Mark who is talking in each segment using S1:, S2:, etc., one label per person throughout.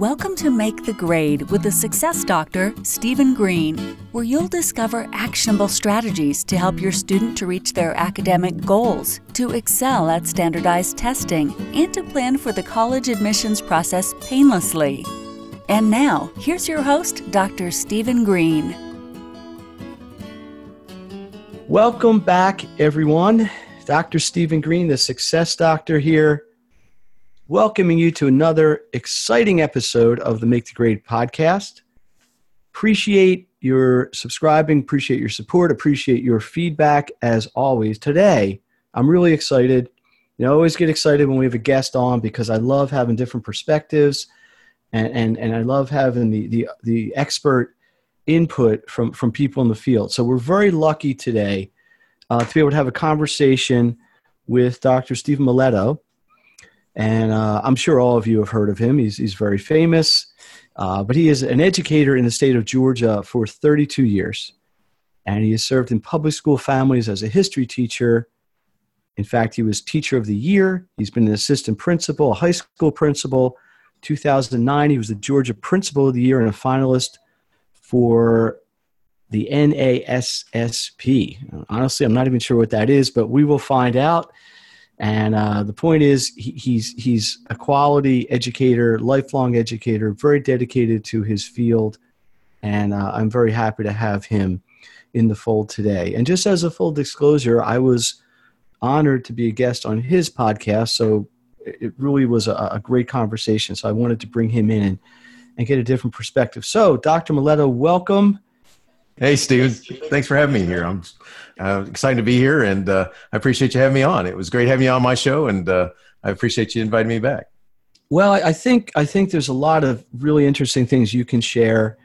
S1: Welcome to Make the Grade with the Success Doctor, Stephen Green, where you'll discover actionable strategies to help your student to reach their academic goals, to excel at standardized testing, and to plan for the college admissions process painlessly. And now, here's your host, Dr. Stephen Green.
S2: Welcome back, everyone. Dr. Stephen Green, the Success Doctor here welcoming you to another exciting episode of the Make the Grade podcast. Appreciate your subscribing, appreciate your support, appreciate your feedback as always. Today, I'm really excited. You know, I always get excited when we have a guest on because I love having different perspectives and, and, and I love having the, the, the expert input from, from people in the field. So we're very lucky today uh, to be able to have a conversation with Dr. Steven Miletto and uh, I'm sure all of you have heard of him. He's, he's very famous, uh, but he is an educator in the state of Georgia for 32 years. And he has served in public school families as a history teacher. In fact, he was teacher of the year. He's been an assistant principal, a high school principal. 2009, he was the Georgia Principal of the Year and a finalist for the NASSP. Honestly, I'm not even sure what that is, but we will find out. And uh, the point is, he, he's he's a quality educator, lifelong educator, very dedicated to his field, and uh, I'm very happy to have him in the fold today. And just as a full disclosure, I was honored to be a guest on his podcast, so it really was a, a great conversation. So I wanted to bring him in and, and get a different perspective. So, Dr. Miletto, welcome.
S3: Hey, Steven. Thanks for having me here. I'm uh, excited to be here, and uh, I appreciate you having me on. It was great having you on my show, and uh, I appreciate you inviting me back.
S2: Well, I think I think there's a lot of really interesting things you can share,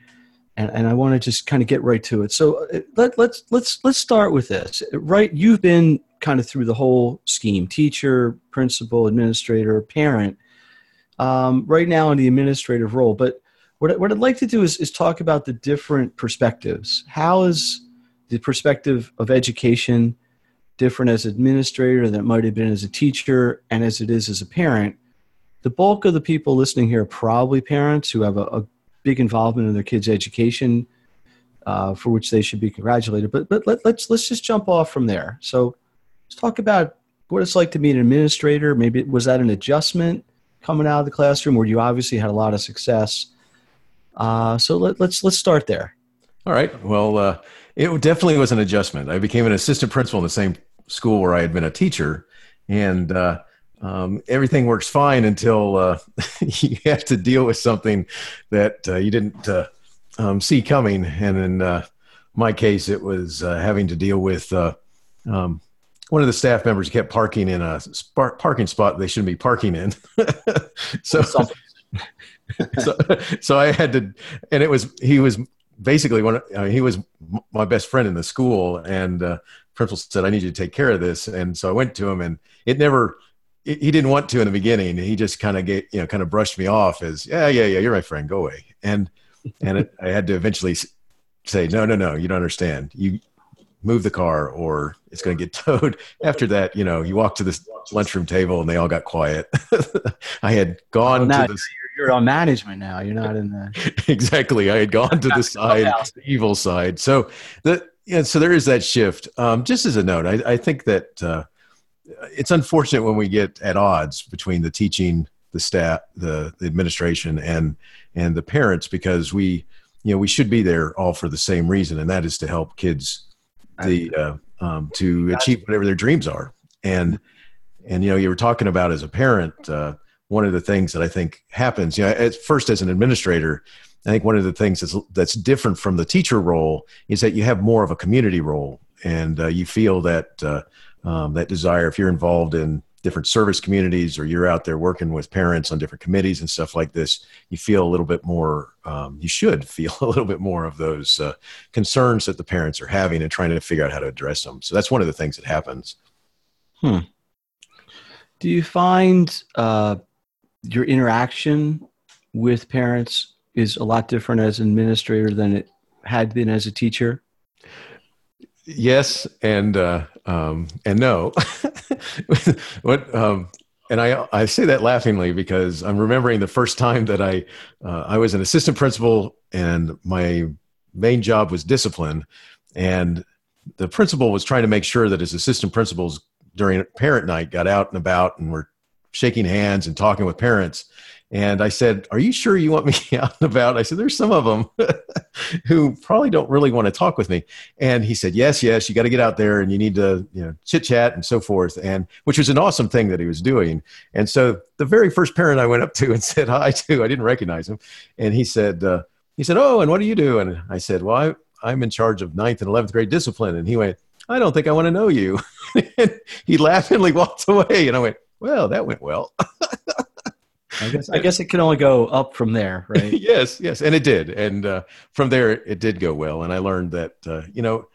S2: and, and I want to just kind of get right to it. So uh, let, let's let's let's start with this. Right, you've been kind of through the whole scheme: teacher, principal, administrator, parent. Um, right now in the administrative role, but what, what I'd like to do is, is talk about the different perspectives. How is the perspective of education different as administrator than it might have been as a teacher and as it is as a parent? The bulk of the people listening here are probably parents who have a, a big involvement in their kids' education, uh, for which they should be congratulated. But but let, let's let's just jump off from there. So let's talk about what it's like to be an administrator. Maybe was that an adjustment coming out of the classroom, where you obviously had a lot of success uh, so let, us let's, let's start there.
S3: All right. Well, uh, it definitely was an adjustment. I became an assistant principal in the same school where I had been a teacher, and uh, um, everything works fine until uh, you have to deal with something that uh, you didn't uh, um, see coming. And in my case, it was having to deal with um, one of the staff members kept parking in a sp- parking spot they shouldn't be parking in. so so, so I had to, and it was he was basically one. Uh, he was my best friend in the school, and uh, principal said, "I need you to take care of this." And so I went to him, and it never. It, he didn't want to in the beginning. He just kind of get you know kind of brushed me off as yeah yeah yeah you're my friend go away and and it, I had to eventually say no no no you don't understand you move the car or it's going to get towed. After that, you know, you walk to this lunchroom table and they all got quiet. I had gone
S2: to
S3: this
S2: you're on management now. You're not in the
S3: exactly. I had gone to the side, the evil side. So the yeah, so there is that shift. Um, just as a note, I, I think that uh, it's unfortunate when we get at odds between the teaching, the staff, the, the administration, and and the parents because we you know we should be there all for the same reason, and that is to help kids the uh, um, to achieve whatever their dreams are. And and you know you were talking about as a parent. Uh, one of the things that I think happens, you know, at first as an administrator, I think one of the things that's that's different from the teacher role is that you have more of a community role, and uh, you feel that uh, um, that desire. If you're involved in different service communities, or you're out there working with parents on different committees and stuff like this, you feel a little bit more. Um, you should feel a little bit more of those uh, concerns that the parents are having and trying to figure out how to address them. So that's one of the things that happens.
S2: Hmm. Do you find uh, your interaction with parents is a lot different as an administrator than it had been as a teacher?
S3: Yes, and uh, um, and no. what um, and I I say that laughingly because I'm remembering the first time that I uh, I was an assistant principal and my main job was discipline, and the principal was trying to make sure that his assistant principals during parent night got out and about and were shaking hands and talking with parents. And I said, Are you sure you want me out and about? I said, There's some of them who probably don't really want to talk with me. And he said, Yes, yes, you got to get out there and you need to, you know, chit chat and so forth. And which was an awesome thing that he was doing. And so the very first parent I went up to and said hi to, I didn't recognize him. And he said, uh, he said, Oh, and what do you do? And I said, Well, I, I'm in charge of ninth and 11th grade discipline. And he went, I don't think I want to know you. he laughingly walked away. And I went, Well, that went well.
S2: I guess I guess it can only go up from there, right?
S3: yes, yes, and it did, and uh, from there it did go well. And I learned that uh, you know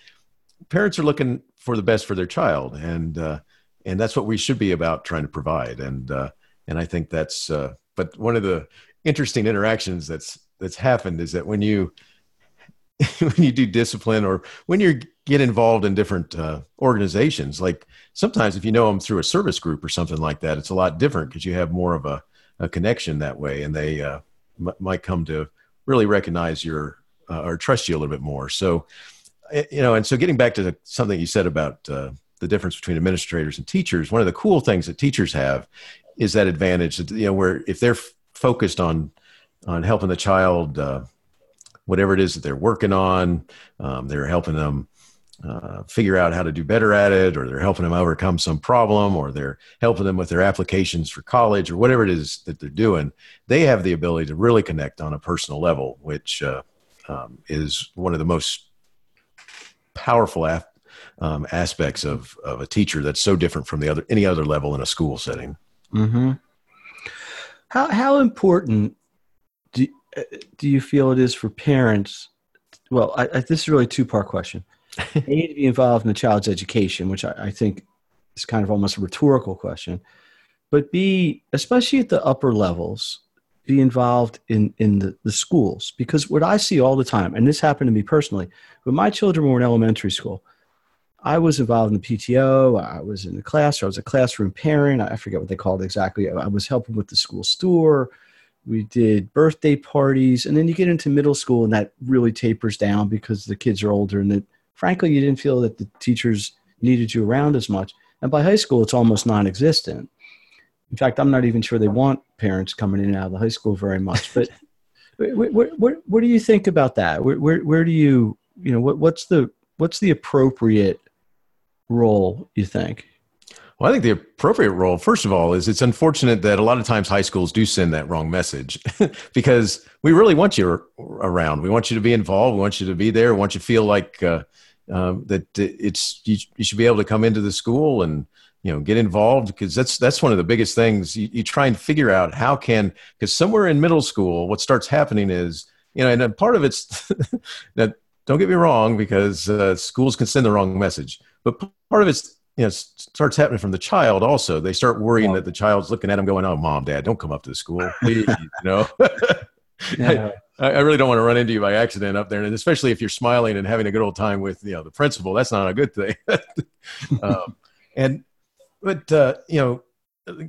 S3: parents are looking for the best for their child, and uh, and that's what we should be about trying to provide. And uh, and I think that's. Uh, but one of the interesting interactions that's that's happened is that when you when you do discipline or when you get involved in different uh, organizations, like sometimes if you know them through a service group or something like that, it's a lot different because you have more of a a connection that way, and they uh, m- might come to really recognize your uh, or trust you a little bit more. So, eh, you know, and so getting back to something you said about uh, the difference between administrators and teachers, one of the cool things that teachers have is that advantage that you know where if they're f- focused on on helping the child uh, whatever it is that they're working on um, they're helping them uh, figure out how to do better at it, or they're helping them overcome some problem, or they're helping them with their applications for college, or whatever it is that they're doing, they have the ability to really connect on a personal level, which uh, um, is one of the most powerful af- um, aspects of, of a teacher that's so different from the other any other level in a school setting.
S2: Mm-hmm. How how important do uh, do you feel it is for parents? Well, I, I, this is really a two part question they need to be involved in the child's education, which I, I think is kind of almost a rhetorical question. But be, especially at the upper levels, be involved in, in the, the schools. Because what I see all the time, and this happened to me personally, when my children were in elementary school, I was involved in the PTO. I was in the class. I was a classroom parent. I forget what they called it exactly. I was helping with the school store. We did birthday parties, and then you get into middle school, and that really tapers down because the kids are older, and the frankly, you didn't feel that the teachers needed you around as much. And by high school, it's almost non existent. In fact, I'm not even sure they want parents coming in and out of the high school very much. But what, what, what, what, do you think about that? Where, where, where do you, you know, what, what's the, what's the appropriate role you think?
S3: Well, I think the appropriate role, first of all, is it's unfortunate that a lot of times high schools do send that wrong message because we really want you around. We want you to be involved. We want you to be there. We want you to feel like uh, um, that it's you, you, should be able to come into the school and you know get involved because that's that's one of the biggest things you, you try and figure out how can because somewhere in middle school what starts happening is you know and part of it's that don't get me wrong because uh, schools can send the wrong message but part of it's you know starts happening from the child also they start worrying yeah. that the child's looking at them going oh mom dad don't come up to the school please you know yeah. I, I, really don't want to run into you by accident up there, and especially if you're smiling and having a good old time with you know the principal. That's not a good thing. um, and but uh, you know,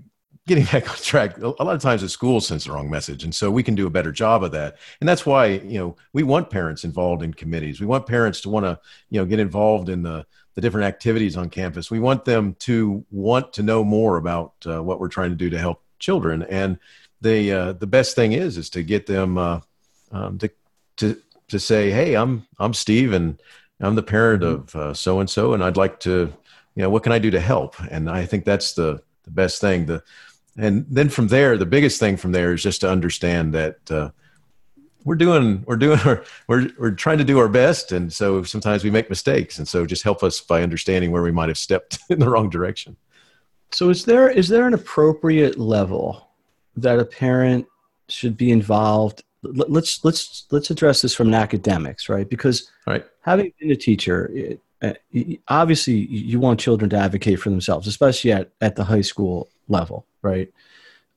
S3: getting back on track, a lot of times the school sends the wrong message, and so we can do a better job of that. And that's why you know we want parents involved in committees. We want parents to want to you know get involved in the the different activities on campus. We want them to want to know more about uh, what we're trying to do to help children. And the uh, the best thing is is to get them uh, um, to to to say, hey, I'm I'm Steve, and I'm the parent mm-hmm. of so and so, and I'd like to, you know, what can I do to help? And I think that's the the best thing. The and then from there, the biggest thing from there is just to understand that. We're doing we're doing our, we're we're trying to do our best. And so sometimes we make mistakes. And so just help us by understanding where we might have stepped in the wrong direction.
S2: So is there is there an appropriate level that a parent should be involved? Let's let's let's address this from an academics right? Because
S3: right.
S2: having been a teacher it, uh, obviously you want children to advocate for themselves especially at, at the high school level right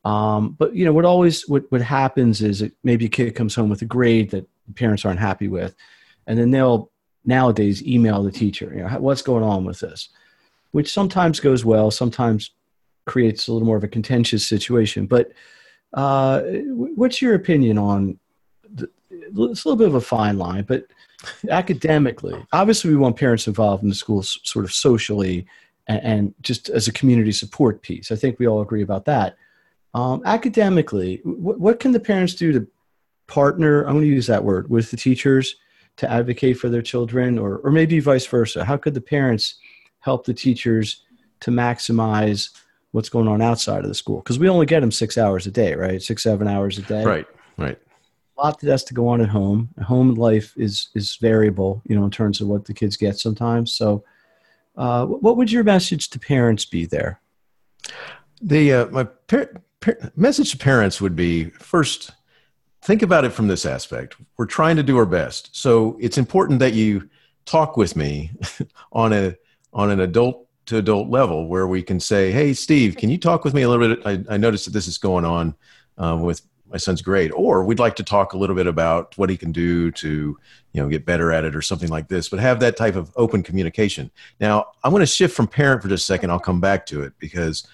S2: um, but you know what always what, what happens is it, maybe a kid comes home with a grade that parents aren't happy with and then they'll nowadays email the teacher you know what's going on with this which sometimes goes well sometimes creates a little more of a contentious situation. But uh, what's your opinion on? The, it's a little bit of a fine line, but academically, obviously, we want parents involved in the schools, sort of socially, and, and, just as a community support piece. I think we all agree about that. Um, academically, what, what can the parents do to partner? I'm going to use that word with the teachers to advocate for their children, or or maybe vice versa. How could the parents help the teachers to maximize what's going on outside of the school? Because we only get them six hours a day right? Six seven hours a day.
S3: Right right.
S2: A lot that has to go on at home. Home life is is variable you know in terms of what the kids get sometimes. So uh, what would your message to parents be there?
S3: The uh, my par- par- message to parents would be first think about it from this aspect we're trying to do our best so it's important that you talk with me on a on an adult to adult level where we can say, "Hey, Steve, can you talk with me a little bit? I, I noticed that this is going on um, with my son's grade, or we'd like to talk a little bit about what he can do to, you know, get better at it, or something like this." But have that type of open communication. Now, I'm going to shift from parent for just a second. I'll come back to it because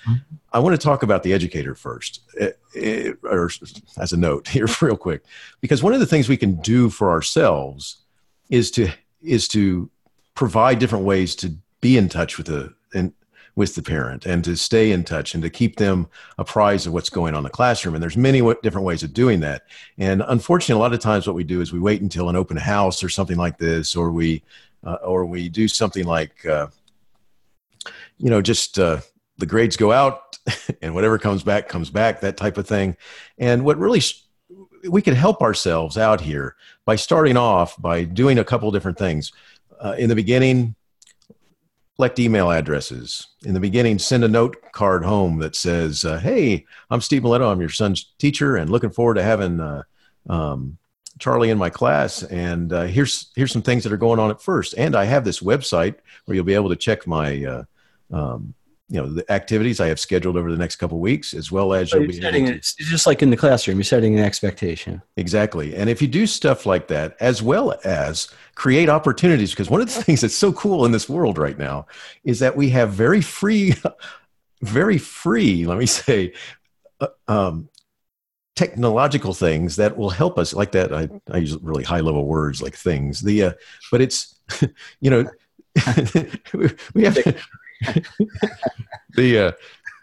S3: I want to talk about the educator first, it, it, or as a note here, real quick, because one of the things we can do for ourselves is to is to provide different ways to be in touch with the and with the parent and to stay in touch and to keep them apprised of what's going on in the classroom. And there's many w- different ways of doing that. And unfortunately a lot of times what we do is we wait until an open house or something like this or we uh, or we do something like uh, you know just uh, the grades go out and whatever comes back comes back that type of thing. And what really sh- we can help ourselves out here by starting off by doing a couple different things. Uh, in the beginning collect email addresses. In the beginning, send a note card home that says, uh, "Hey, I'm Steve Miletto. I'm your son's teacher, and looking forward to having uh, um, Charlie in my class. And uh, here's here's some things that are going on at first. And I have this website where you'll be able to check my uh, um, you know the activities I have scheduled over the next couple weeks, as well as
S2: you'll be setting to, it's just like in the classroom. You're setting an expectation.
S3: Exactly, and if you do stuff like that, as well as create opportunities, because one of the things that's so cool in this world right now is that we have very free, very free. Let me say. Uh, um, technological things that will help us like that I, I use really high level words like things the uh, but it's you know we have to, the uh,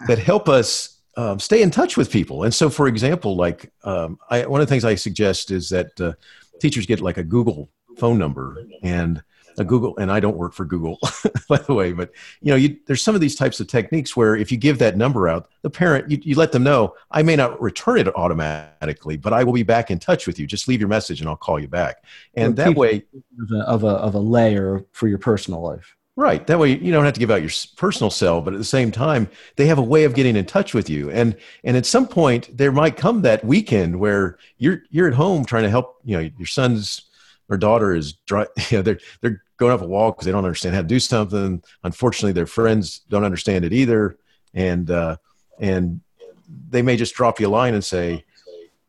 S3: that help us um, stay in touch with people. And so, for example, like um, I, one of the things I suggest is that uh, teachers get like a Google phone number and a Google, and I don't work for Google, by the way, but you know, you, there's some of these types of techniques where if you give that number out, the parent, you, you let them know, I may not return it automatically, but I will be back in touch with you. Just leave your message and I'll call you back. And that way,
S2: of a, of a, of a layer for your personal life.
S3: Right. That way you don't have to give out your personal cell, but at the same time, they have a way of getting in touch with you. And and at some point, there might come that weekend where you're you're at home trying to help. You know, your son's or daughter is dry. You know, they're they're going up a wall because they don't understand how to do something. Unfortunately, their friends don't understand it either, and uh, and they may just drop you a line and say,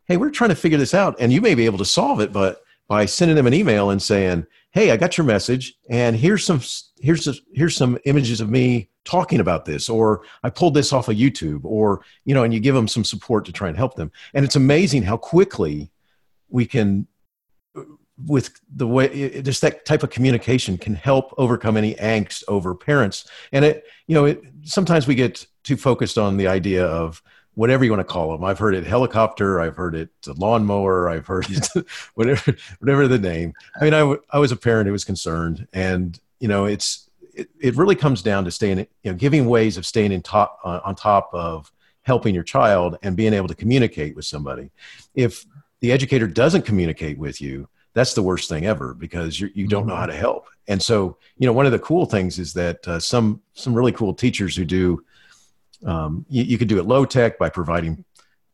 S3: "Hey, we're trying to figure this out," and you may be able to solve it, but by sending them an email and saying, "Hey, I got your message, and here's some here's here's some images of me talking about this, or I pulled this off of YouTube, or you know," and you give them some support to try and help them. And it's amazing how quickly we can, with the way just that type of communication can help overcome any angst over parents. And it, you know, it, sometimes we get too focused on the idea of whatever you want to call them. I've heard it helicopter. I've heard it lawnmower. I've heard it whatever, whatever the name. I mean, I, w- I was a parent who was concerned, and you know, it's it, it really comes down to staying, you know, giving ways of staying in top uh, on top of helping your child and being able to communicate with somebody. If the educator doesn't communicate with you, that's the worst thing ever because you, you don't know how to help. And so, you know, one of the cool things is that uh, some some really cool teachers who do um, you, you could do it low tech by providing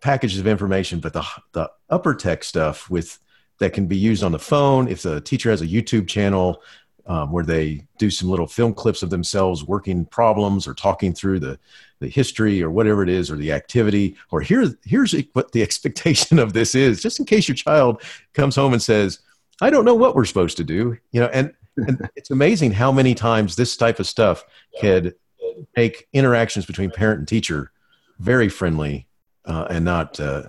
S3: packages of information, but the the upper tech stuff with that can be used on the phone. If the teacher has a YouTube channel um, where they do some little film clips of themselves working problems or talking through the the history or whatever it is or the activity, or here here's what the expectation of this is, just in case your child comes home and says, "I don't know what we're supposed to do," you know, and and it's amazing how many times this type of stuff could make interactions between parent and teacher very friendly uh, and not uh,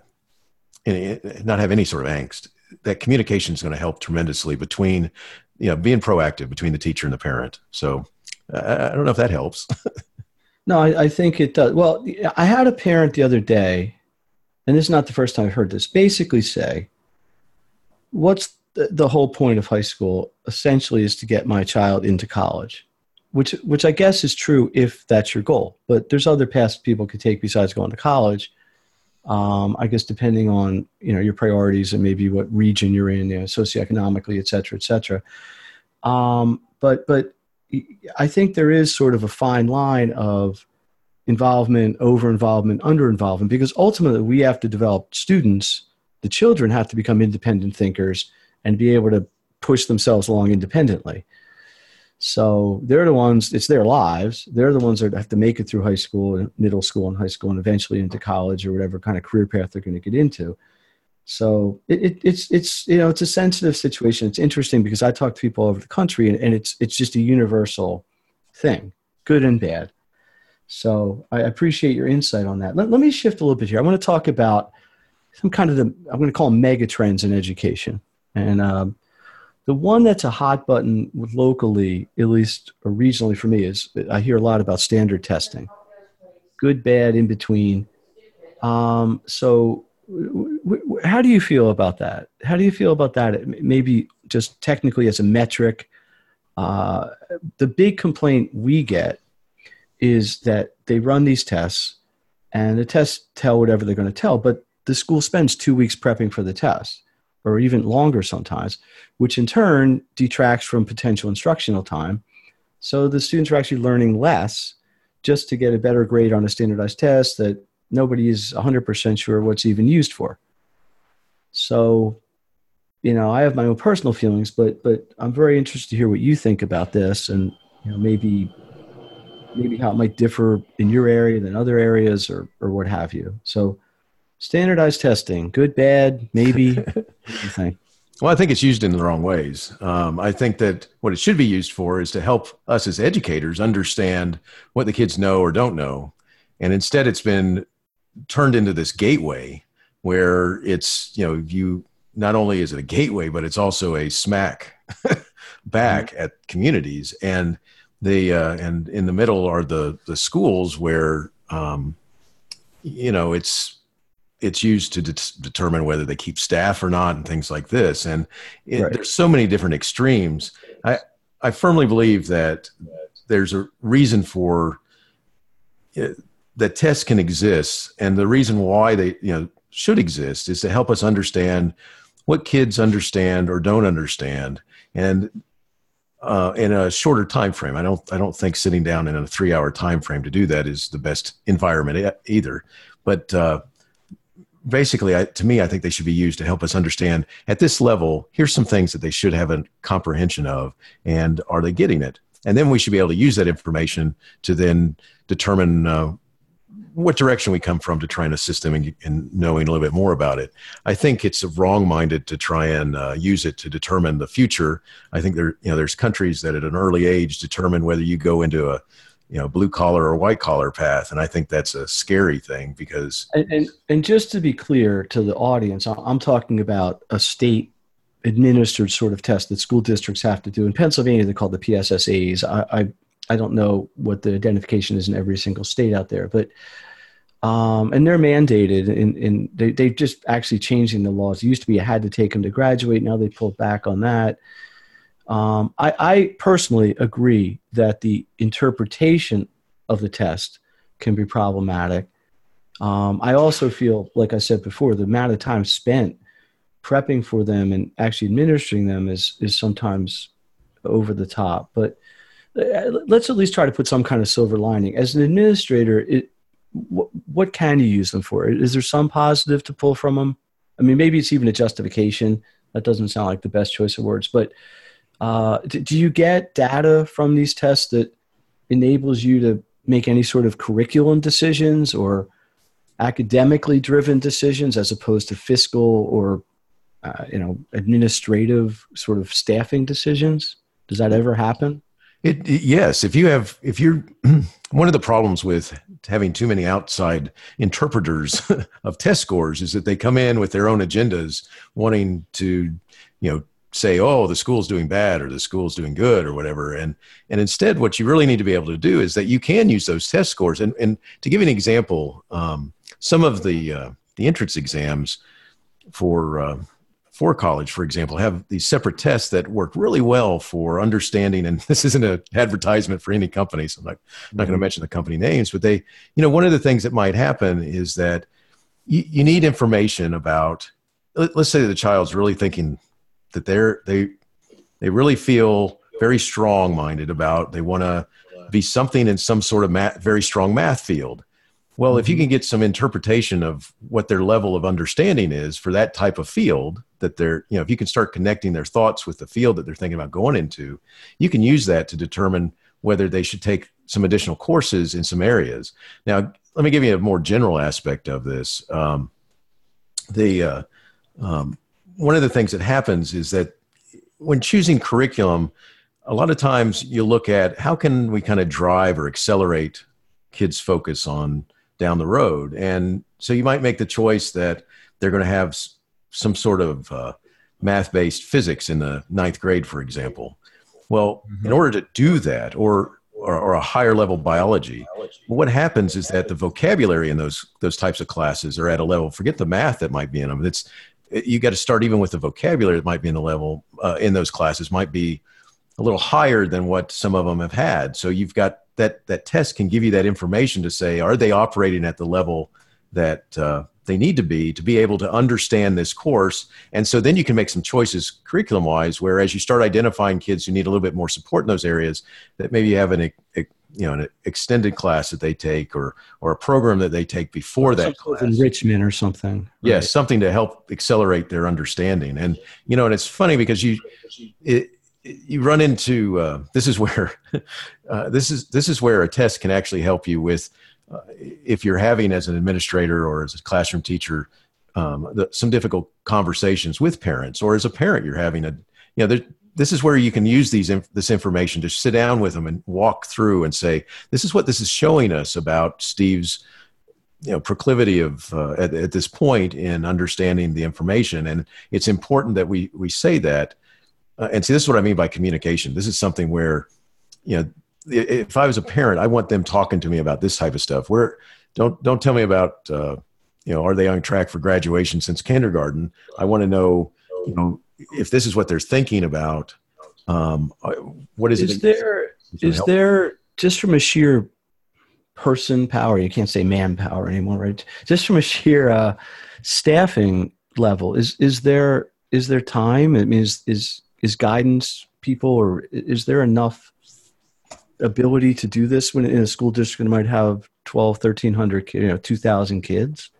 S3: not have any sort of angst, that communication is going to help tremendously between, you know, being proactive between the teacher and the parent. So I, don't know if that helps.
S2: no, I, I think it does. Well, I had a parent the other day, and this is not the first time I've heard this, basically say, what's the, the whole point of high school essentially is to get my child into college which which I guess is true if that's your goal. But there's other paths people could take besides going to college. Um, I guess depending on you know your priorities and maybe what region you're in, you know, socioeconomically, et cetera, et cetera. Um, but but I think there is sort of a fine line of involvement, over involvement, under involvement, because ultimately we have to develop students. The children have to become independent thinkers and be able to push themselves along independently. So they're the ones, it's their lives. They're the ones that have to make it through high school and middle school and high school and eventually into college or whatever kind of career path they're going to get into. So it, it, it's, it's, you know, it's a sensitive situation. It's interesting because I talk to people all over the country and, and it's, it's just a universal thing, good and bad. So I appreciate your insight on that. Let, let me shift a little bit here. I want to talk about some kind of the, I'm going to call them mega trends in education. And um, the one that's a hot button locally, at least or regionally for me, is I hear a lot about standard testing, good, bad, in between. Um, so, w- w- how do you feel about that? How do you feel about that? Maybe just technically as a metric. Uh, the big complaint we get is that they run these tests, and the tests tell whatever they're going to tell, but the school spends two weeks prepping for the test or even longer sometimes, which in turn detracts from potential instructional time. So the students are actually learning less just to get a better grade on a standardized test that nobody is 100% sure what's even used for. So, you know, I have my own personal feelings, but but I'm very interested to hear what you think about this, and you know, maybe maybe how it might differ in your area than other areas, or or what have you. So, standardized testing good bad maybe
S3: well i think it's used in the wrong ways. Um, i think that what it should be used for is to help us as educators understand what the kids know or don't know. And instead it's been turned into this gateway where it's you know you not only is it a gateway but it's also a smack back mm-hmm. at communities. And the uh, and in the middle are the the schools where um, you know it's it's used to de- determine whether they keep staff or not and things like this and it, right. there's so many different extremes i i firmly believe that there's a reason for it, that tests can exist and the reason why they you know should exist is to help us understand what kids understand or don't understand and uh, in a shorter time frame. I don't I don't think sitting down in a three hour time frame to do that is the best environment either. But uh, basically, I, to me, I think they should be used to help us understand at this level. Here's some things that they should have a comprehension of, and are they getting it? And then we should be able to use that information to then determine uh, what direction we come from to try and assist them in, in, knowing a little bit more about it. I think it's wrong-minded to try and uh, use it to determine the future. I think there, you know, there's countries that at an early age determine whether you go into a you know blue collar or white collar path. And i think that's a scary thing because
S2: and, and, and just to be clear to the audience i'm talking about a state administered sort of test that school districts have to do. In pennsylvania they're called the pssas i i, I don't know what the identification is in every single state out there but um, and they're mandated in, in they, they just actually changing the laws. It used to be you had to take them to graduate. Now they pulled back on that um, I, I personally agree that the interpretation of the test can be problematic. Um, I also feel, like I said before, the amount of time spent prepping for them and actually administering them is is sometimes over the top. But uh, let's at least try to put some kind of silver lining. As an administrator, it, what, what can you use them for? Is there some positive to pull from them? I mean, maybe it's even a justification. That doesn't sound like the best choice of words, but uh, do, do you get data from these tests that enables you to make any sort of curriculum decisions or academically driven decisions as opposed to fiscal or uh, you know administrative sort of staffing decisions? Does that ever happen?
S3: It, it, yes, if you have, if you're, one of the problems with having too many outside interpreters of test scores is that they come in with their own agendas, wanting to, you know, say, oh, the school's doing bad or the school's doing good or whatever. And and instead, what you really need to be able to do is that you can use those test scores. And and to give you an example, um, some of the uh, the entrance exams for uh, for college, for example, have these separate tests that work really well for understanding. And this isn't an advertisement for any company, so I'm not, mm-hmm. not going to mention the company names. But they, you know, one of the things that might happen is that you, you need information about. Let's say the child's really thinking that they're they they really feel very strong minded about they want to be something in some sort of math, very strong math field well, if you mm-hmm. can get some interpretation of what their level of understanding is for that type of field that they're, you know, if you can start connecting their thoughts with the field that they're thinking about going into, you can use that to determine whether they should take some additional courses in some areas. Now, let me give you a more general aspect of this. Um, the uh, um, one of the things that happens is that when choosing curriculum, a lot of times you look at how can we kind of drive or accelerate kids' focus on down the road. And so you might make the choice that they're going to have some sort of uh, math based physics in the ninth grade, for example. Well, mm-hmm. in order to do that, or, or, or a higher level biology, what happens is that the vocabulary in those those types of classes are at a level. Forget the math that might be in them. It's you got to start even with the vocabulary that might be in the level uh, in those classes might be a little higher than what some of them have had. So you've got that that test can give you that information to say are they operating at the level that uh, they need to be to be able to understand this course and so then you can make some choices curriculum wise whereas you start identifying kids who need a little bit more support in those areas that maybe you have an you know an extended class that they take or or a program that they take before that class.
S2: enrichment or something
S3: yes right. something to help accelerate their understanding and you know and it's funny because you it, you run into uh, this is where uh, this is this is where a test can actually help you with uh, if you're having as an administrator or as a classroom teacher um, the, some difficult conversations with parents or as a parent you're having a you know there, this is where you can use these this information to sit down with them and walk through and say this is what this is showing us about Steve's you know proclivity of uh, at, at this point in understanding the information and it's important that we we say that uh, and see, this is what I mean by communication. This is something where, you know, if I was a parent, I want them talking to me about this type of stuff. Where don't don't tell me about, uh, you know, are they on track for graduation since kindergarten? I want to know, you know, if this is what they're thinking about. Um, uh, what is,
S2: is it? There is there just from a sheer person power? You can't say manpower anymore, right? Just from a sheer uh, staffing level, is is there is there time? I mean, is is is guidance people or is there enough ability to do this when in a school district that might have 12 1300 you know 2000 kids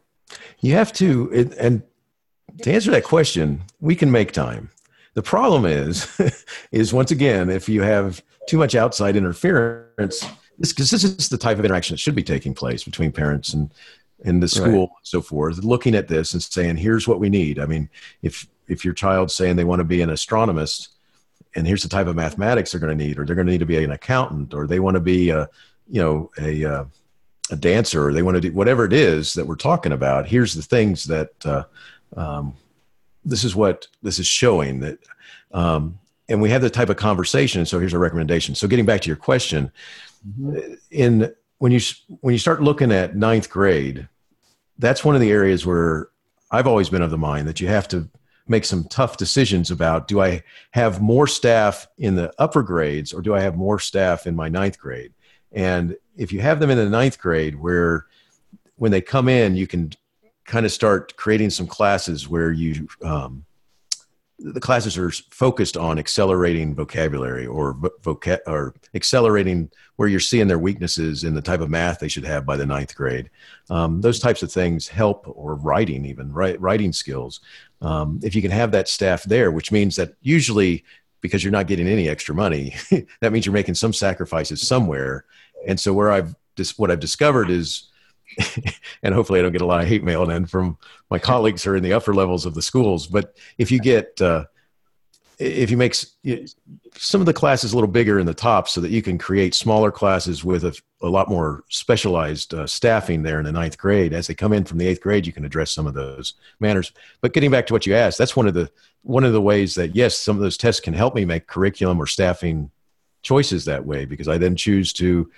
S3: you have to and to answer that question we can make time the problem is is once again if you have too much outside interference because this, this, is the type of interaction that should be taking place between parents and in the school right. and so forth looking at this and saying here's what we need i mean if if your child's saying they want to be an astronomist and here's the type of mathematics they're going to need or they're going to need to be an accountant or they want to be a you know a uh, a dancer or they want to do whatever it is that we're talking about here's the things that uh, um, this is what this is showing that um, and we have the type of conversation so here's a recommendation so getting back to your question mm-hmm. in when you when you start looking at ninth grade that's one of the areas where i've always been of the mind that you have to make some tough decisions about do I have more staff in the upper grades or do I have more staff in my ninth grade? And if you have them in the ninth grade, where when they come in, you can kind of start creating some classes where you um, the classes are focused on accelerating vocabulary or voca- or accelerating where you're seeing their weaknesses in the type of math they should have by the ninth grade. Um, those types of things help, or writing even right, writing skills. Um, if you can have that staff there, which means that usually because you're not getting any extra money, that means you're making some sacrifices somewhere. And so where I've just what I've discovered is and hopefully I don't get a lot of hate mail then from my colleagues who are in the upper levels of the schools. But if you get uh, if you make some of the classes a little bigger in the top so that you can create smaller classes with a, a lot more specialized uh, staffing there in the ninth grade as they come in from the eighth grade you can address some of those manners but getting back to what you asked that's one of the one of the ways that yes some of those tests can help me make curriculum or staffing choices that way because i then choose to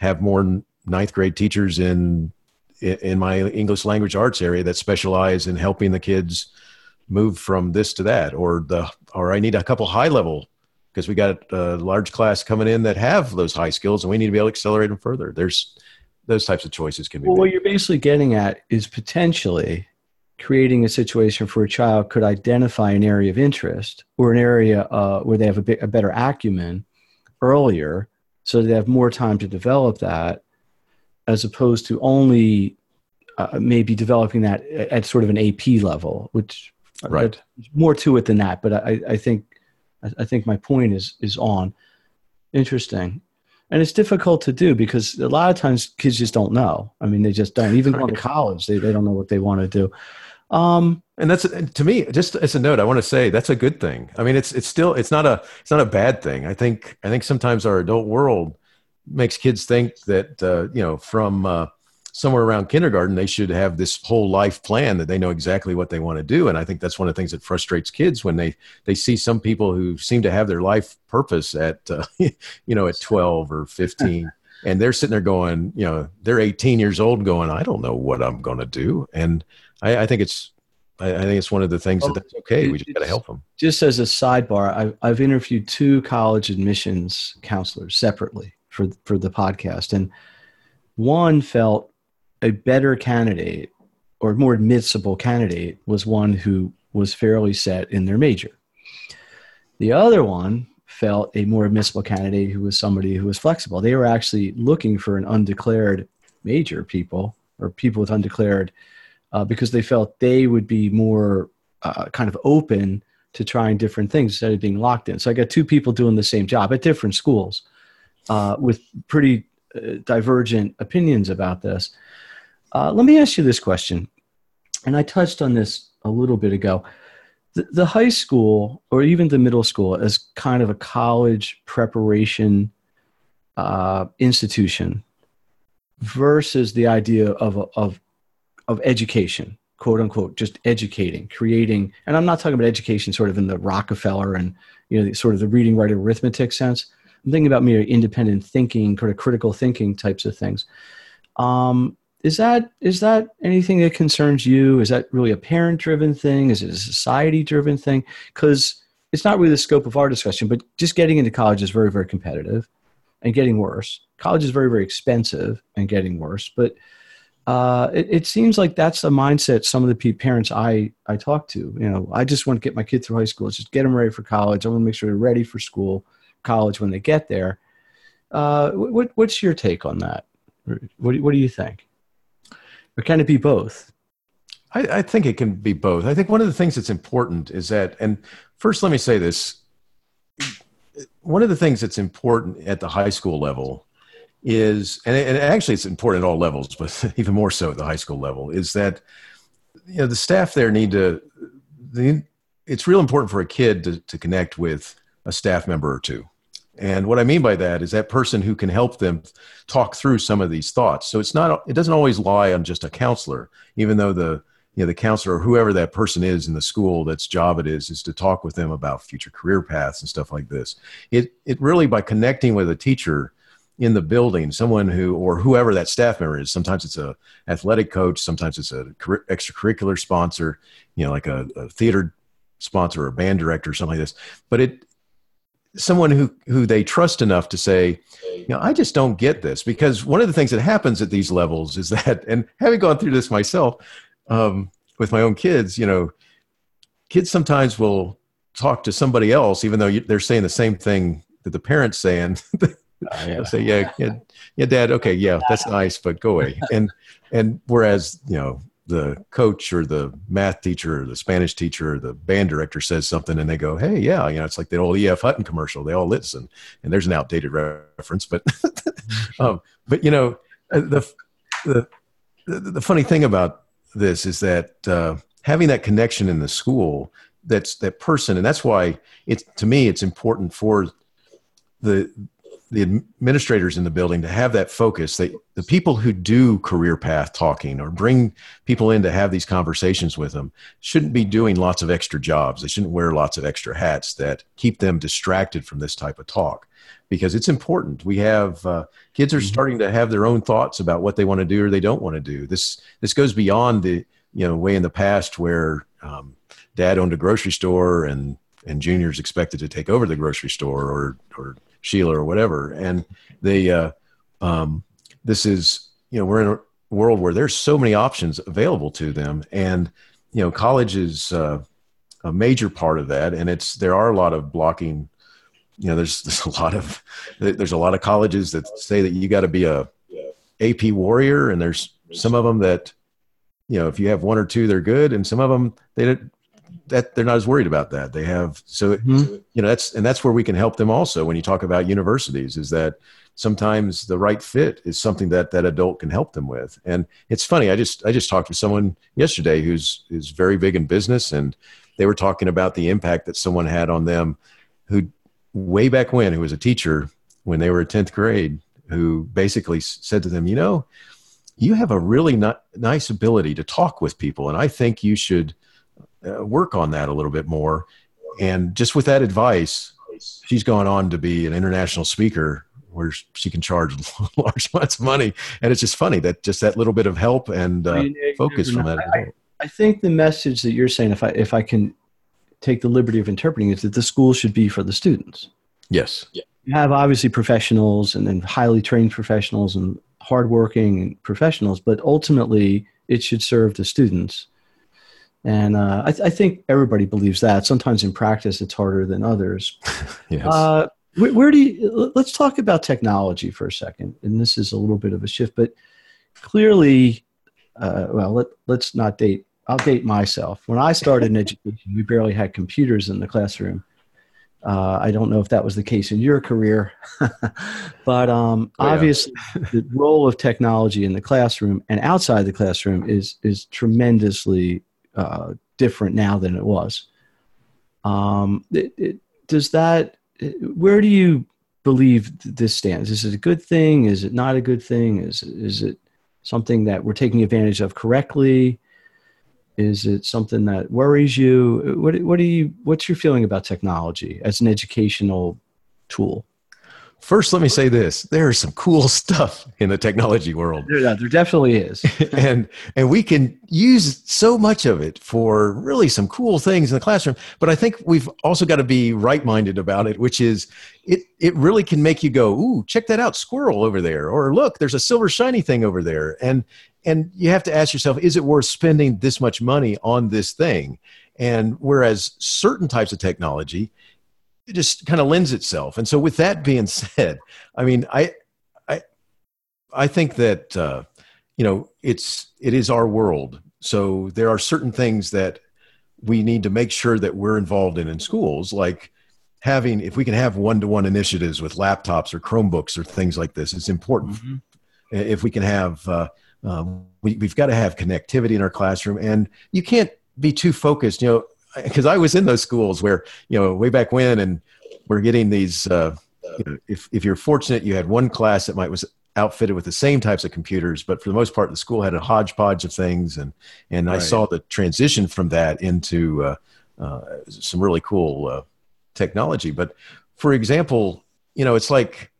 S3: have more ninth grade teachers in in my english language arts area that specialize in helping the kids move from this to that or the or i need a couple high level because we got a large class coming in that have those high skills and we need to be able to accelerate them further there's those types of choices can be
S2: well,
S3: made.
S2: what you're basically getting at is potentially creating a situation for a child could identify an area of interest or an area uh, where they have a, bit, a better acumen earlier so they have more time to develop that as opposed to only uh, maybe developing that at sort of an ap level which
S3: right.
S2: more to it than that but i, I think I think my point is is on. Interesting. And it's difficult to do because a lot of times kids just don't know. I mean they just don't. Even going to college they, they don't know what they want to do. Um,
S3: and that's to me just as a note i want to say that's a good thing. I mean it's it's still it's not a it's not a bad thing. I think i think sometimes our adult world makes kids think that uh, you know from uh, somewhere around kindergarten they should have this whole life plan that they know exactly what they want to do. And i think that's one of the things that frustrates kids when they they see some people who seem to have their life purpose at uh, you know at 12 or 15 and they're sitting there going you know they're 18 years old going i don't know what i'm going to do. And I, I, think it's I, I, think it's one of the things that that's okay. We just got to help them
S2: just as a sidebar I've, I've interviewed two college admissions counselors separately for for the podcast and one felt a better candidate or more admissible candidate was one who was fairly set in their major. The other one felt a more admissible candidate who was somebody who was flexible. They were actually looking for an undeclared major people or people with undeclared uh, because they felt they would be more uh, kind of open to trying different things instead of being locked in. So I got two people doing the same job at different schools uh, with pretty uh, divergent opinions about this. Uh, let me ask you this question, and I touched on this a little bit ago. The, the high school, or even the middle school, as kind of a college preparation uh, institution, versus the idea of of of education, quote unquote, just educating, creating. And I'm not talking about education sort of in the Rockefeller and you know sort of the reading, writing, arithmetic sense. I'm thinking about more independent thinking, kind of critical thinking types of things. Um, is that is that anything that concerns you is that really a parent driven thing is it a society driven thing because it's not really the scope of our discussion but just getting into college is very very competitive and getting worse college is very very expensive and getting worse but uh, it, it, seems like that's the mindset some of the parents I, I talk to. You know, I just want to get my kid through high school. Just get them ready for college. I want to make sure they're ready for school, college when they get there. Uh, what, what's your take on that? What, what do you think? Or can it be both?
S3: I, I, think it can be both. I think one of the things that's important is that, and first, let me say this. One of the things that's important at the high school level is, and, and actually it's important at all levels, but even more so at the high school level, is that you know the staff there need to. The, it's real important for a kid to, to connect with a staff member or two and what I mean by that is that person who can help them talk through some of these thoughts. So it's not it doesn't always lie on just a counselor, even though the you know the counselor or whoever that person is in the school that's job it is is to talk with them about future career paths and stuff like this. It it really by connecting with a teacher in the building, someone who or whoever that staff member is. Sometimes it's a athletic coach, sometimes it's a extracurricular sponsor, you know, like a, a theater sponsor or a band director or something like this. But it someone who who they trust enough to say you know i just don't get this because one of the things that happens at these levels is that and having gone through this myself um, with my own kids you know kids sometimes will talk to somebody else even though they're saying the same thing that the parents saying uh, yeah. say yeah, yeah yeah dad okay yeah that's nice but go away and and whereas you know the coach or the math teacher or the Spanish teacher or the band director says something and they go, Hey, yeah, you know, it's like the old EF Hutton commercial. They all listen and there's an outdated reference, but, um, but you know, uh, the, the, the, the, funny thing about this is that, uh, having that connection in the school that's that person and that's why it's to me it's important for the the administrators in the building to have that focus that the people who do career path talking or bring people in to have these conversations with them shouldn't be doing lots of extra jobs. They shouldn't wear lots of extra hats that keep them distracted from this type of talk because it's important. We have uh, kids are mm-hmm. starting to have their own thoughts about what they want to do or they don't want to do. This this goes beyond the you know way in the past where um, dad owned a grocery store and and juniors expected to take over the grocery store or or Sheila or whatever. And they, uh, um, this is, you know, we're in a world where there's so many options available to them. And, you know, college is uh, a major part of that. And it's, there are a lot of blocking, you know, there's, there's a lot of, there's a lot of colleges that say that you got to be a AP warrior. And there's some of them that, you know, if you have one or two, they're good. And some of them, they that they're not as worried about that. They have so mm-hmm. you know that's and that's where we can help them also when you talk about universities is that sometimes the right fit is something that that adult can help them with. And it's funny, I just I just talked to someone yesterday who's is very big in business and they were talking about the impact that someone had on them who way back when who was a teacher when they were in 10th grade who basically said to them, you know, you have a really not, nice ability to talk with people and I think you should uh, work on that a little bit more. And just with that advice, she's gone on to be an international speaker where she can charge large amounts of money. And it's just funny that just that little bit of help and uh, focus from that.
S2: I, I think the message that you're saying, if I if I can take the liberty of interpreting, is that the school should be for the students.
S3: Yes.
S2: You have obviously professionals and then highly trained professionals and hardworking professionals, but ultimately it should serve the students. And uh, I, th- I, think everybody believes that. Sometimes in practice, it's harder than others.
S3: yes. Uh,
S2: where, where, do you, let's talk about technology for a second. And this is a little bit of a shift, but clearly, uh, well, let, let's not date. I'll date myself. When I started in education, we barely had computers in the classroom. Uh, I don't know if that was the case in your career, but um, oh, yeah. obviously the role of technology in the classroom and outside the classroom is is tremendously uh, different now than it was. Um, it, it, does that? Where do you believe this stands? Is it a good thing? Is it not a good thing? Is is it something that we're taking advantage of correctly? Is it something that worries you? What what do you? What's your feeling about technology as an educational tool?
S3: First, let me say this: there is some cool stuff in the technology world.
S2: There, there definitely is,
S3: and and we can use so much of it for really some cool things in the classroom. But I think we've also got to be right-minded about it, which is it it really can make you go, "Ooh, check that out, squirrel over there," or "Look, there's a silver shiny thing over there," and and you have to ask yourself, is it worth spending this much money on this thing? And whereas certain types of technology it just kind of lends itself. And so, with that being said, I mean, I, I, I think that uh, you know it's it is our world. So there are certain things that we need to make sure that we're involved in in schools, like having if we can have one-to-one initiatives with laptops or Chromebooks or things like this. It's important. Mm-hmm. If we can have, uh, um, we, we've got to have connectivity in our classroom, and you can't be too focused. You know, because I was in those schools where you know way back when, and we're getting these. Uh, you know, if if you're fortunate, you had one class that might was outfitted with the same types of computers, but for the most part, the school had a hodgepodge of things, and and right. I saw the transition from that into uh, uh, some really cool uh, technology. But for example, you know, it's like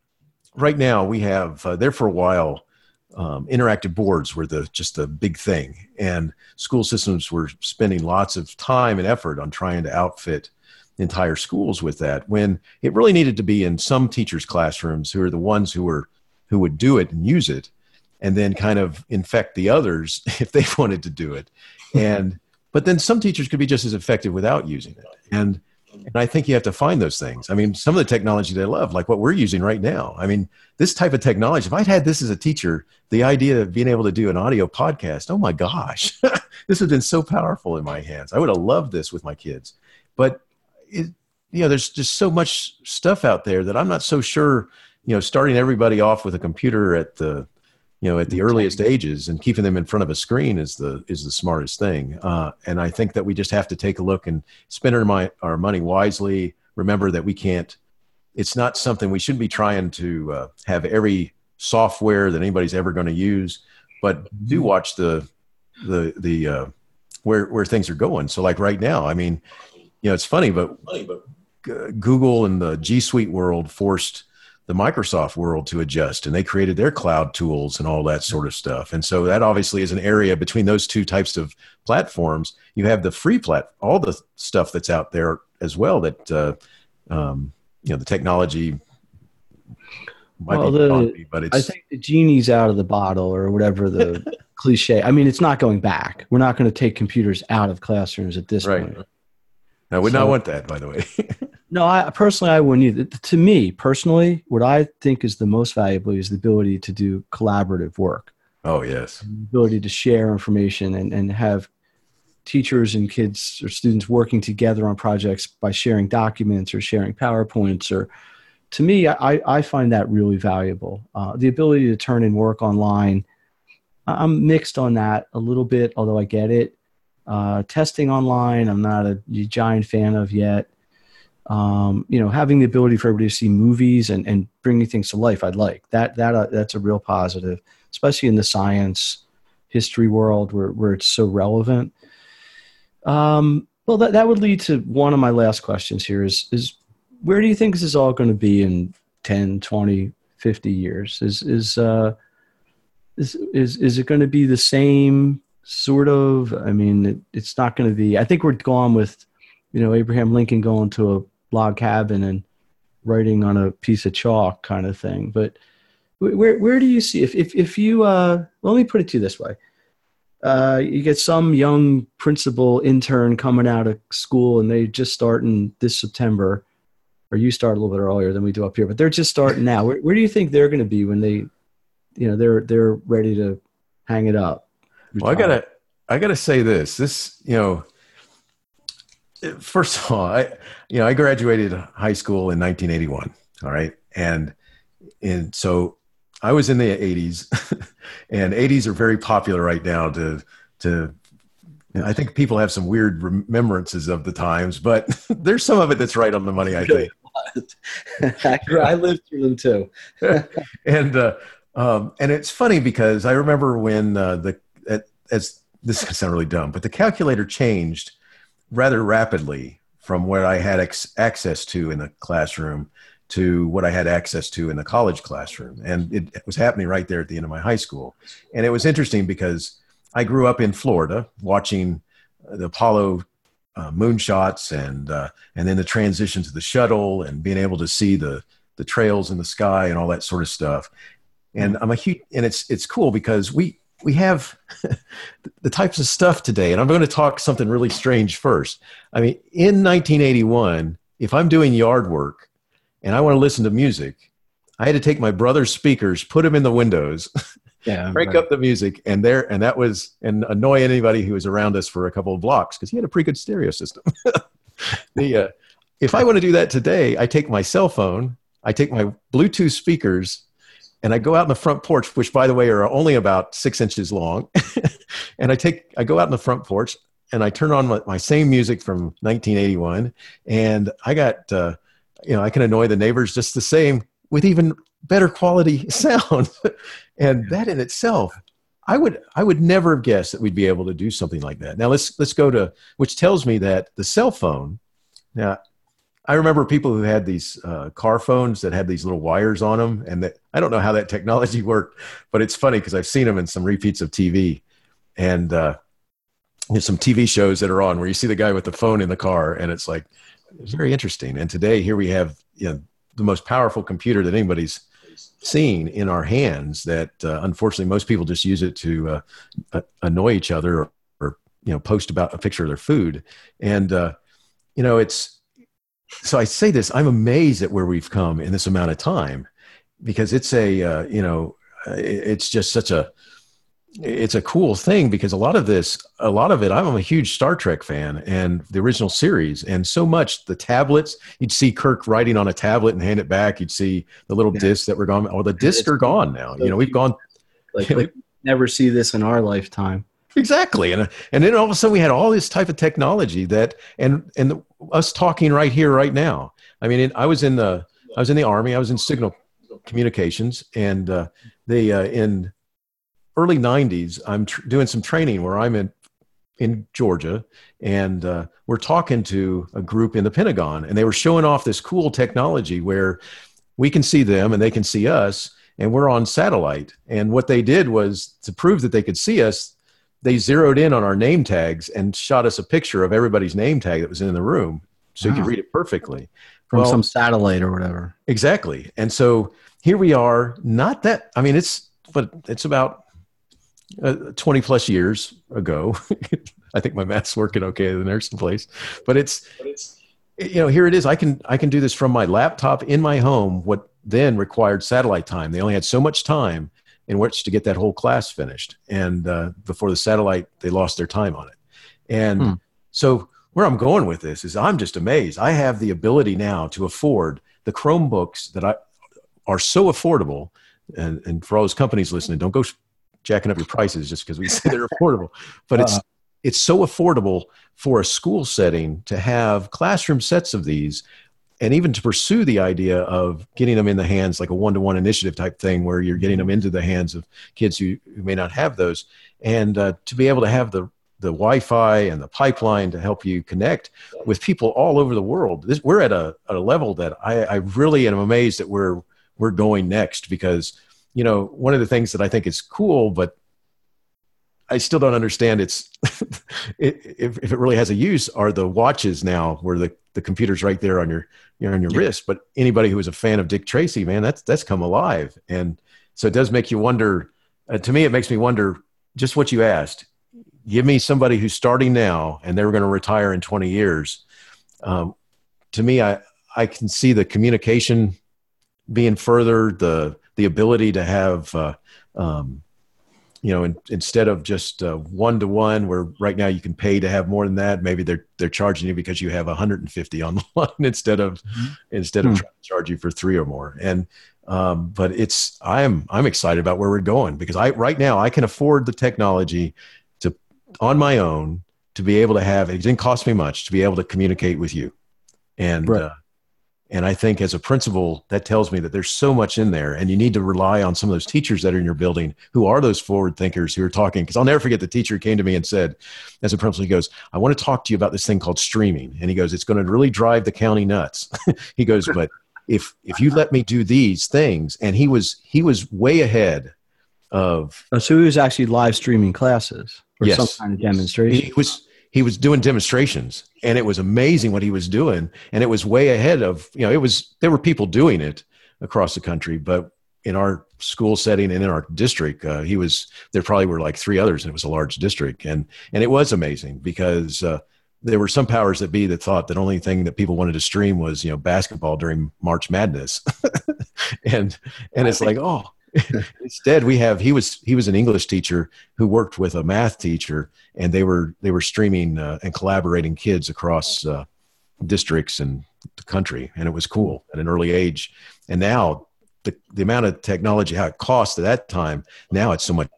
S3: right now we have uh, there for a while um, interactive boards were the just the big thing, and school systems were spending lots of time and effort on trying to outfit entire schools with that. When it really needed to be in some teachers' classrooms, who are the ones who were who would do it and use it, and then kind of infect the others if they wanted to do it. And but then some teachers could be just as effective without using it. And and I think you have to find those things. I mean, some of the technology they love, like what we're using right now. I mean, this type of technology, if I'd had this as a teacher, the idea of being able to do an audio podcast, oh my gosh, this has been so powerful in my hands. I would have loved this with my kids. But, it, you know, there's just so much stuff out there that I'm not so sure, you know, starting everybody off with a computer at the, you know, at the earliest ages, and keeping them in front of a screen is the is the smartest thing. Uh, and I think that we just have to take a look and spend our, my, our money wisely. Remember that we can't. It's not something we shouldn't be trying to uh, have every software that anybody's ever going to use, but do mm-hmm. watch the the the uh, where where things are going. So like right now, I mean, you know, it's funny, but, funny, but Google and the G Suite world forced the Microsoft world to adjust and they created their cloud tools and all that sort of stuff. And so that obviously is an area between those two types of platforms. You have the free plat, all the stuff that's out there as well that, uh, um, you know, the technology might
S2: well, the, me, but it's. I think the genie's out of the bottle or whatever the cliche. I mean, it's not going back. We're not going to take computers out of classrooms at this right. point.
S3: I would so, not want that, by the way.
S2: no, I personally I wouldn't either. To me personally, what I think is the most valuable is the ability to do collaborative work.
S3: Oh yes, the
S2: ability to share information and and have teachers and kids or students working together on projects by sharing documents or sharing powerpoints or to me i, I find that really valuable uh, the ability to turn in work online i'm mixed on that a little bit although i get it uh, testing online, I'm not a giant fan of yet. Um, you know, having the ability for everybody to see movies and, and bringing things to life, I'd like that. That uh, that's a real positive, especially in the science history world where where it's so relevant. Um, well, that that would lead to one of my last questions here: is is where do you think this is all going to be in 10, 20, 50 years? Is is uh, is is is it going to be the same sort of. I mean, it, it's not going to be. I think we're gone with, you know, Abraham Lincoln going to a log cabin and writing on a piece of chalk kind of thing. But where where do you see if if if you uh, let me put it to you this way. Uh, you get some young principal intern coming out of school and they just starting this September, or you start a little bit earlier than we do up here, but they're just starting now. Where, where do you think they're going to be when they, you know, they're they're ready to hang it up?
S3: Well, I gotta, I gotta say this. This, you know, first of all, I, you know, I graduated high school in 1981. All right, and and so I was in the 80s, and 80s are very popular right now. To to, I think people have some weird remembrances of the times, but there's some of it that's right on the money. I think.
S2: I lived through them too.
S3: and uh, um, and it's funny because I remember when uh, the as this is sound really dumb, but the calculator changed rather rapidly from what I had ex- access to in the classroom to what I had access to in the college classroom. And it was happening right there at the end of my high school. And it was interesting because I grew up in Florida watching the Apollo uh, moonshots and, uh, and then the transition to the shuttle and being able to see the, the trails in the sky and all that sort of stuff. And I'm a huge, and it's, it's cool because we, we have the types of stuff today, and I'm going to talk something really strange first. I mean, in 1981, if I'm doing yard work and I want to listen to music, I had to take my brother's speakers, put them in the windows, yeah, crank right. up the music, and there, and that was, and annoy anybody who was around us for a couple of blocks because he had a pretty good stereo system. the, uh, if I want to do that today, I take my cell phone, I take my Bluetooth speakers, and I go out in the front porch, which by the way are only about six inches long. and I take, I go out in the front porch and I turn on my, my same music from 1981, and I got, uh, you know, I can annoy the neighbors just the same with even better quality sound, and that in itself. I would I would never have guessed that we'd be able to do something like that. Now let's let's go to which tells me that the cell phone. Now I remember people who had these uh, car phones that had these little wires on them, and that I don't know how that technology worked, but it's funny because I've seen them in some repeats of TV, and uh, there's some TV shows that are on where you see the guy with the phone in the car, and it's like it's very interesting. And today, here we have you know the most powerful computer that anybody's seen in our hands. That uh, unfortunately, most people just use it to uh, annoy each other or, or, you know post about a picture of their food, and uh, you know it's so I say this, I'm amazed at where we've come in this amount of time because it's a, uh, you know, it's just such a, it's a cool thing because a lot of this, a lot of it, I'm a huge Star Trek fan and the original series, and so much the tablets. You'd see Kirk writing on a tablet and hand it back. You'd see the little yeah. discs that were gone. Oh, the discs are gone now. You know, we've gone,
S2: like, like never see this in our lifetime.
S3: Exactly, and and then all of a sudden we had all this type of technology that, and and the, us talking right here, right now. I mean, it, I was in the I was in the army. I was in signal communications, and uh, they uh, in early '90s. I'm tr- doing some training where I'm in in Georgia, and uh, we're talking to a group in the Pentagon, and they were showing off this cool technology where we can see them and they can see us, and we're on satellite. And what they did was to prove that they could see us, they zeroed in on our name tags and shot us a picture of everybody's name tag that was in the room, so wow. you could read it perfectly
S2: from well, some satellite or whatever.
S3: Exactly, and so here we are. Not that I mean, it's but it's about uh, 20 plus years ago. I think my math's working okay in the nursing place, but it's, but it's, you know, here it is. I can, I can do this from my laptop in my home. What then required satellite time. They only had so much time in which to get that whole class finished. And uh, before the satellite, they lost their time on it. And hmm. so where I'm going with this is I'm just amazed. I have the ability now to afford the Chromebooks that I are so affordable. And, and for all those companies listening, don't go jacking up your prices just because we say they're affordable. But it's uh, it's so affordable for a school setting to have classroom sets of these and even to pursue the idea of getting them in the hands like a one-to-one initiative type thing where you're getting them into the hands of kids who, who may not have those. And uh, to be able to have the the wi-fi and the pipeline to help you connect with people all over the world. This, we're at a, at a level that I, I really am amazed that we're we're going next because you know, one of the things that I think is cool, but I still don't understand it's if, if it really has a use are the watches now where the, the computer's right there on your you know, on your yeah. wrist. But anybody who is a fan of Dick Tracy, man, that's that's come alive. And so it does make you wonder. Uh, to me, it makes me wonder just what you asked. Give me somebody who's starting now and they're going to retire in 20 years. Um, to me, I I can see the communication being further the the ability to have, uh, um, you know, in, instead of just one to one, where right now you can pay to have more than that. Maybe they're they're charging you because you have 150 on the line instead of mm-hmm. instead of hmm. trying to charge you for three or more. And um, but it's I'm I'm excited about where we're going because I right now I can afford the technology to on my own to be able to have it didn't cost me much to be able to communicate with you and right. uh, and I think as a principal, that tells me that there's so much in there, and you need to rely on some of those teachers that are in your building who are those forward thinkers who are talking. Because I'll never forget the teacher came to me and said, as a principal, he goes, "I want to talk to you about this thing called streaming," and he goes, "It's going to really drive the county nuts." he goes, "But if if you let me do these things," and he was he was way ahead of.
S2: Oh, so he was actually live streaming classes or
S3: yes.
S2: some kind of demonstration.
S3: He was he was doing demonstrations and it was amazing what he was doing and it was way ahead of you know it was there were people doing it across the country but in our school setting and in our district uh, he was there probably were like three others and it was a large district and and it was amazing because uh, there were some powers that be that thought that only thing that people wanted to stream was you know basketball during march madness. And and it's like oh Instead, we have he was he was an English teacher who worked with a math teacher, and they were they were streaming uh, and collaborating kids across uh, districts and the country, and it was cool at an early age. And now the the amount of technology how it cost at that time, now it's so much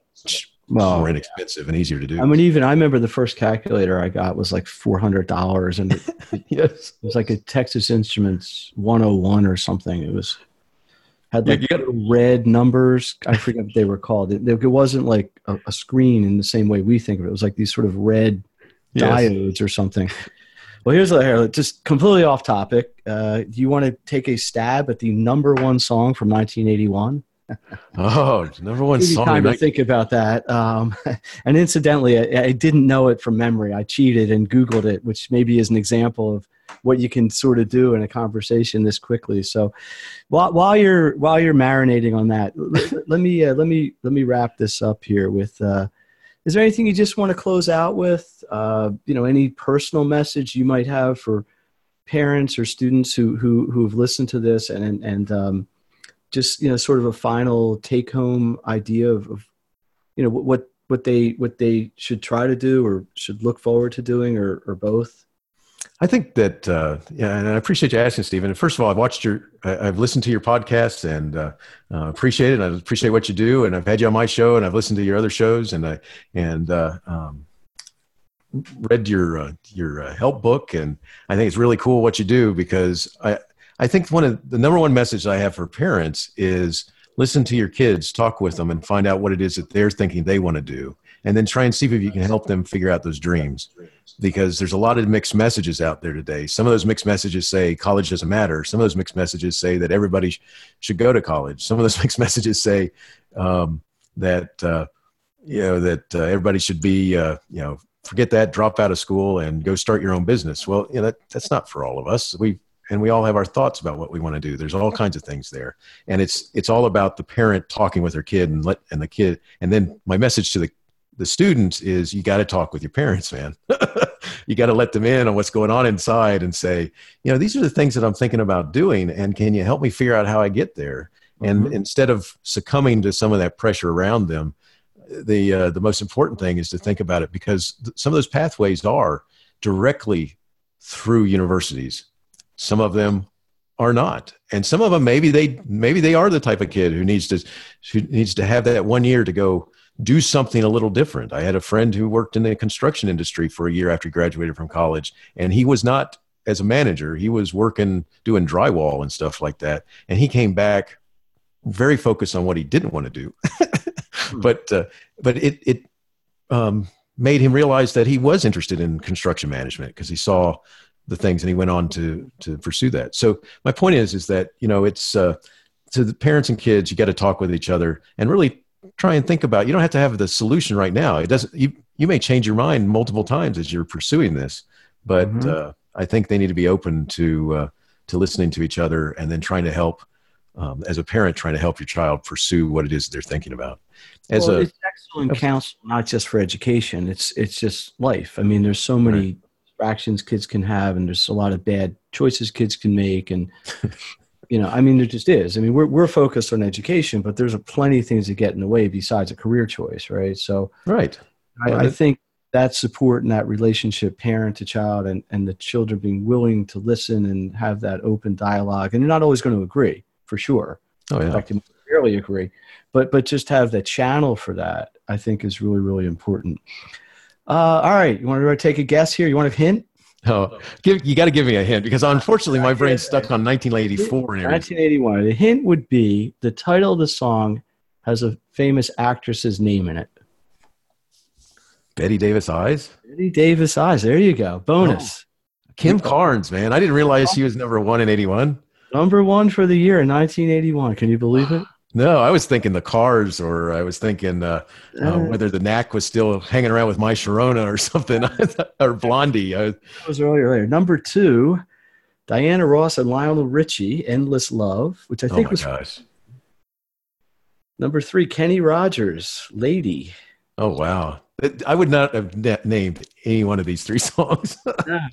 S3: well, more inexpensive and easier to do.
S2: I mean, even I remember the first calculator I got was like four hundred dollars, and it, yes, it was like a Texas Instruments one hundred and one or something. It was had like yeah, red numbers. I forget what they were called. It, it wasn't like a, a, screen in the same way we think of it. It was like these sort of red yes. diodes or something. Well, here's the here, just completely off topic. Uh, do you want to take a stab at the number one song from 1981?
S3: oh, number one song.
S2: Time to think about that. Um, and incidentally, I, I, didn't know it from memory. I cheated and Googled it, which maybe is an example of what you can sort of do in a conversation this quickly. So, while, while you're while you're marinating on that, let, me uh, let me let me wrap this up here with. Uh, is there anything you just want to close out with? Uh, you know, any personal message you might have for parents or students who who who've listened to this and and um, just you know sort of a final take home idea of, of you know what what they what they should try to do or should look forward to doing or or both
S3: I think that, uh, yeah, and I appreciate you asking, Stephen. First of all, I've watched your, I, have listened to your podcast and uh, uh, appreciate it. I appreciate what you do, and I've had you on my show, and I've listened to your other shows, and I and uh, um, read your uh, your help book, and I think it's really cool what you do because I I think one of the number one message I have for parents is listen to your kids, talk with them, and find out what it is that they're thinking they want to do, and then try and see if you can help them figure out those dreams. Because there's a lot of mixed messages out there today. Some of those mixed messages say college doesn't matter. Some of those mixed messages say that everybody should go to college. Some of those mixed messages say um, that uh, you know that uh, everybody should be uh, you know forget that, drop out of school, and go start your own business. Well, you know that that's not for all of us. We and we all have our thoughts about what we want to do there's all kinds of things there and it's it's all about the parent talking with their kid and let and the kid and then my message to the the students is you got to talk with your parents man. You got to let them in on what's going on inside and say you know these are the things that i'm thinking about doing and can you help me figure out how i get there? And mm-hmm. instead of succumbing to some of that pressure around them the uh, the most important thing is to think about it because th- some of those pathways are directly through universities. Some of them are not. And some of them maybe they maybe they are the type of kid who needs to who needs to have that one year to go do something a little different. I had a friend who worked in the construction industry for a year after he graduated from college and he was not as a manager he was working doing drywall and stuff like that and he came back very focused on what he didn't want to do. But uh, but it it um, made him realize that he was interested in construction management because he saw the things and he went on to to pursue that. So my point is is that you know it's uh, to the parents and kids you got to talk with each other and really try and think about you don't have to have the solution right now. It doesn't you, you may change your mind multiple times as you're pursuing this but mm-hmm. uh, i think they need to be open to uh, to listening to each other and then trying to help um, as a parent trying to help your child pursue what it is they're thinking about. As
S2: well,
S3: a
S2: it's excellent counsel not just for education. It's it's just life. I mean there's so many right. distractions kids can have and there's a lot of bad choices kids can make and you know i mean there just is. I mean we're, we're focused on education but there's a plenty of things that get in the way besides a career choice right? So
S3: right.
S2: I, well, I think that support and that relationship parent to child and, and the children being willing to listen and have that open dialogue and you're not always going to agree for sure.
S3: Oh yeah.
S2: I can barely agree. But but just have the channel for that i think is really really important. Uh, all right, you want to take a guess here? You want a hint?
S3: Oh, give, you got to give me a hint because unfortunately my brain's stuck on 1984.
S2: 1981. The hint would be the title of the song has a famous actress's name in it.
S3: Bette Davis Eyes.
S2: Bette Davis Eyes. There you go. Bonus.
S3: Oh. Kim Carnes, man. I didn't realize she was number one in 81.
S2: Number one for the year in 1981. Can you believe it?
S3: No, I was thinking the cars, or I was thinking uh, uh, uh, whether the knack was still hanging around with my Sharona or something, or Blondie. I,
S2: that was earlier. Later. Number two, Diana Ross and Lionel Richie, "Endless Love," which I think oh was.
S3: Gosh.
S2: Number three, Kenny Rogers, "Lady."
S3: Oh wow! I would not have named any one of these three songs.
S2: I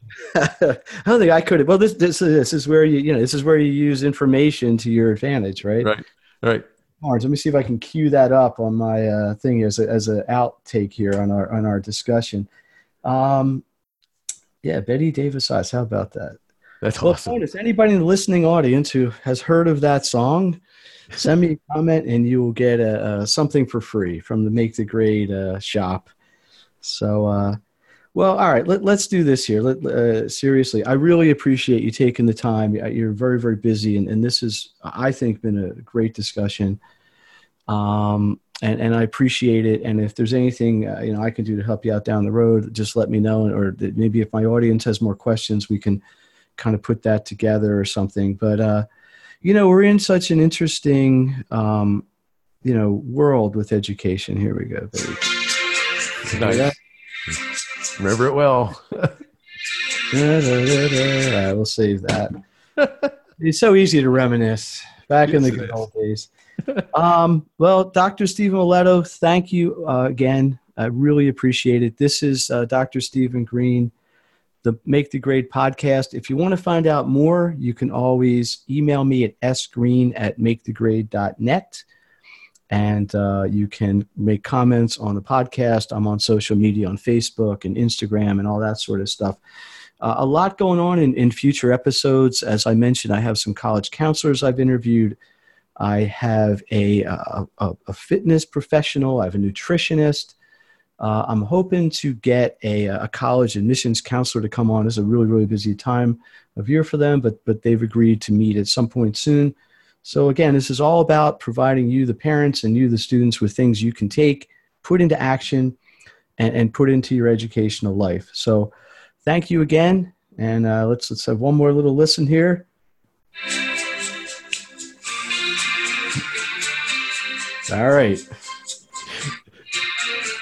S2: don't think I could have. Well, this this this is where you you know this is where you use information to your advantage, right?
S3: Right. Right.
S2: Let me see if I can cue that up on my uh, thing as a, as an outtake here on our on our discussion. Um, yeah, Bette Davis Eyes. How about that?
S3: That's well, awesome.
S2: Bonus, anybody in the listening audience who has heard of that song, send me a comment and you will get a, a something for free from the Make the Grade uh, shop. So uh, well, all right. Let, us do this here. Let, uh, seriously, I really appreciate you taking the time. You're very, very busy, and, and this has, I think, been a great discussion. Um, and, and I appreciate it. And if there's anything uh, you know I can do to help you out down the road, just let me know. Or maybe if my audience has more questions, we can kind of put that together or something. But uh, you know, we're in such an interesting um, you know world with education. Here we go, baby.
S3: Nice. Remember it well.
S2: I will save that. It's so easy to reminisce back yes, in the good old days. Um, well, Dr. Steven Miletto, thank you uh, again. I really appreciate it. This is uh, Dr. Stephen Green, the Make the Grade podcast. If you want to find out more, you can always email me at sgreen at makethegrade.net and uh, you can make comments on the podcast. I'm on social media on Facebook and Instagram and all that sort of stuff. Uh, a lot going on in, in future episodes. As I mentioned, I have some college counselors I've interviewed. I have a, a, a fitness professional. I have a nutritionist. Uh, I'm hoping to get a, a, college admissions counselor to come on. It's a really, really busy time of year for them, but, but they've agreed to meet at some point soon. So, again, this is all about providing you, the parents, and you, the students, with things you can take, put into action, and, and put into your educational life. So, thank you again. And uh, let's, let's have one more little listen here. All right.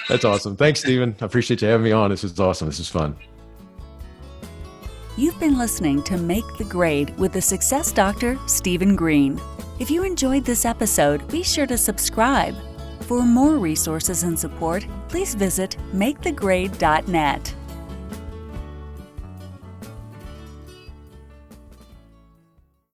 S3: That's awesome. Thanks, Stephen. I appreciate you having me on. This is awesome. This is fun.
S1: You've been listening to Make the Grade with the Success Doctor, Stephen Green. If you enjoyed this episode, be sure to subscribe. For more resources and support, please visit makethegrade.net.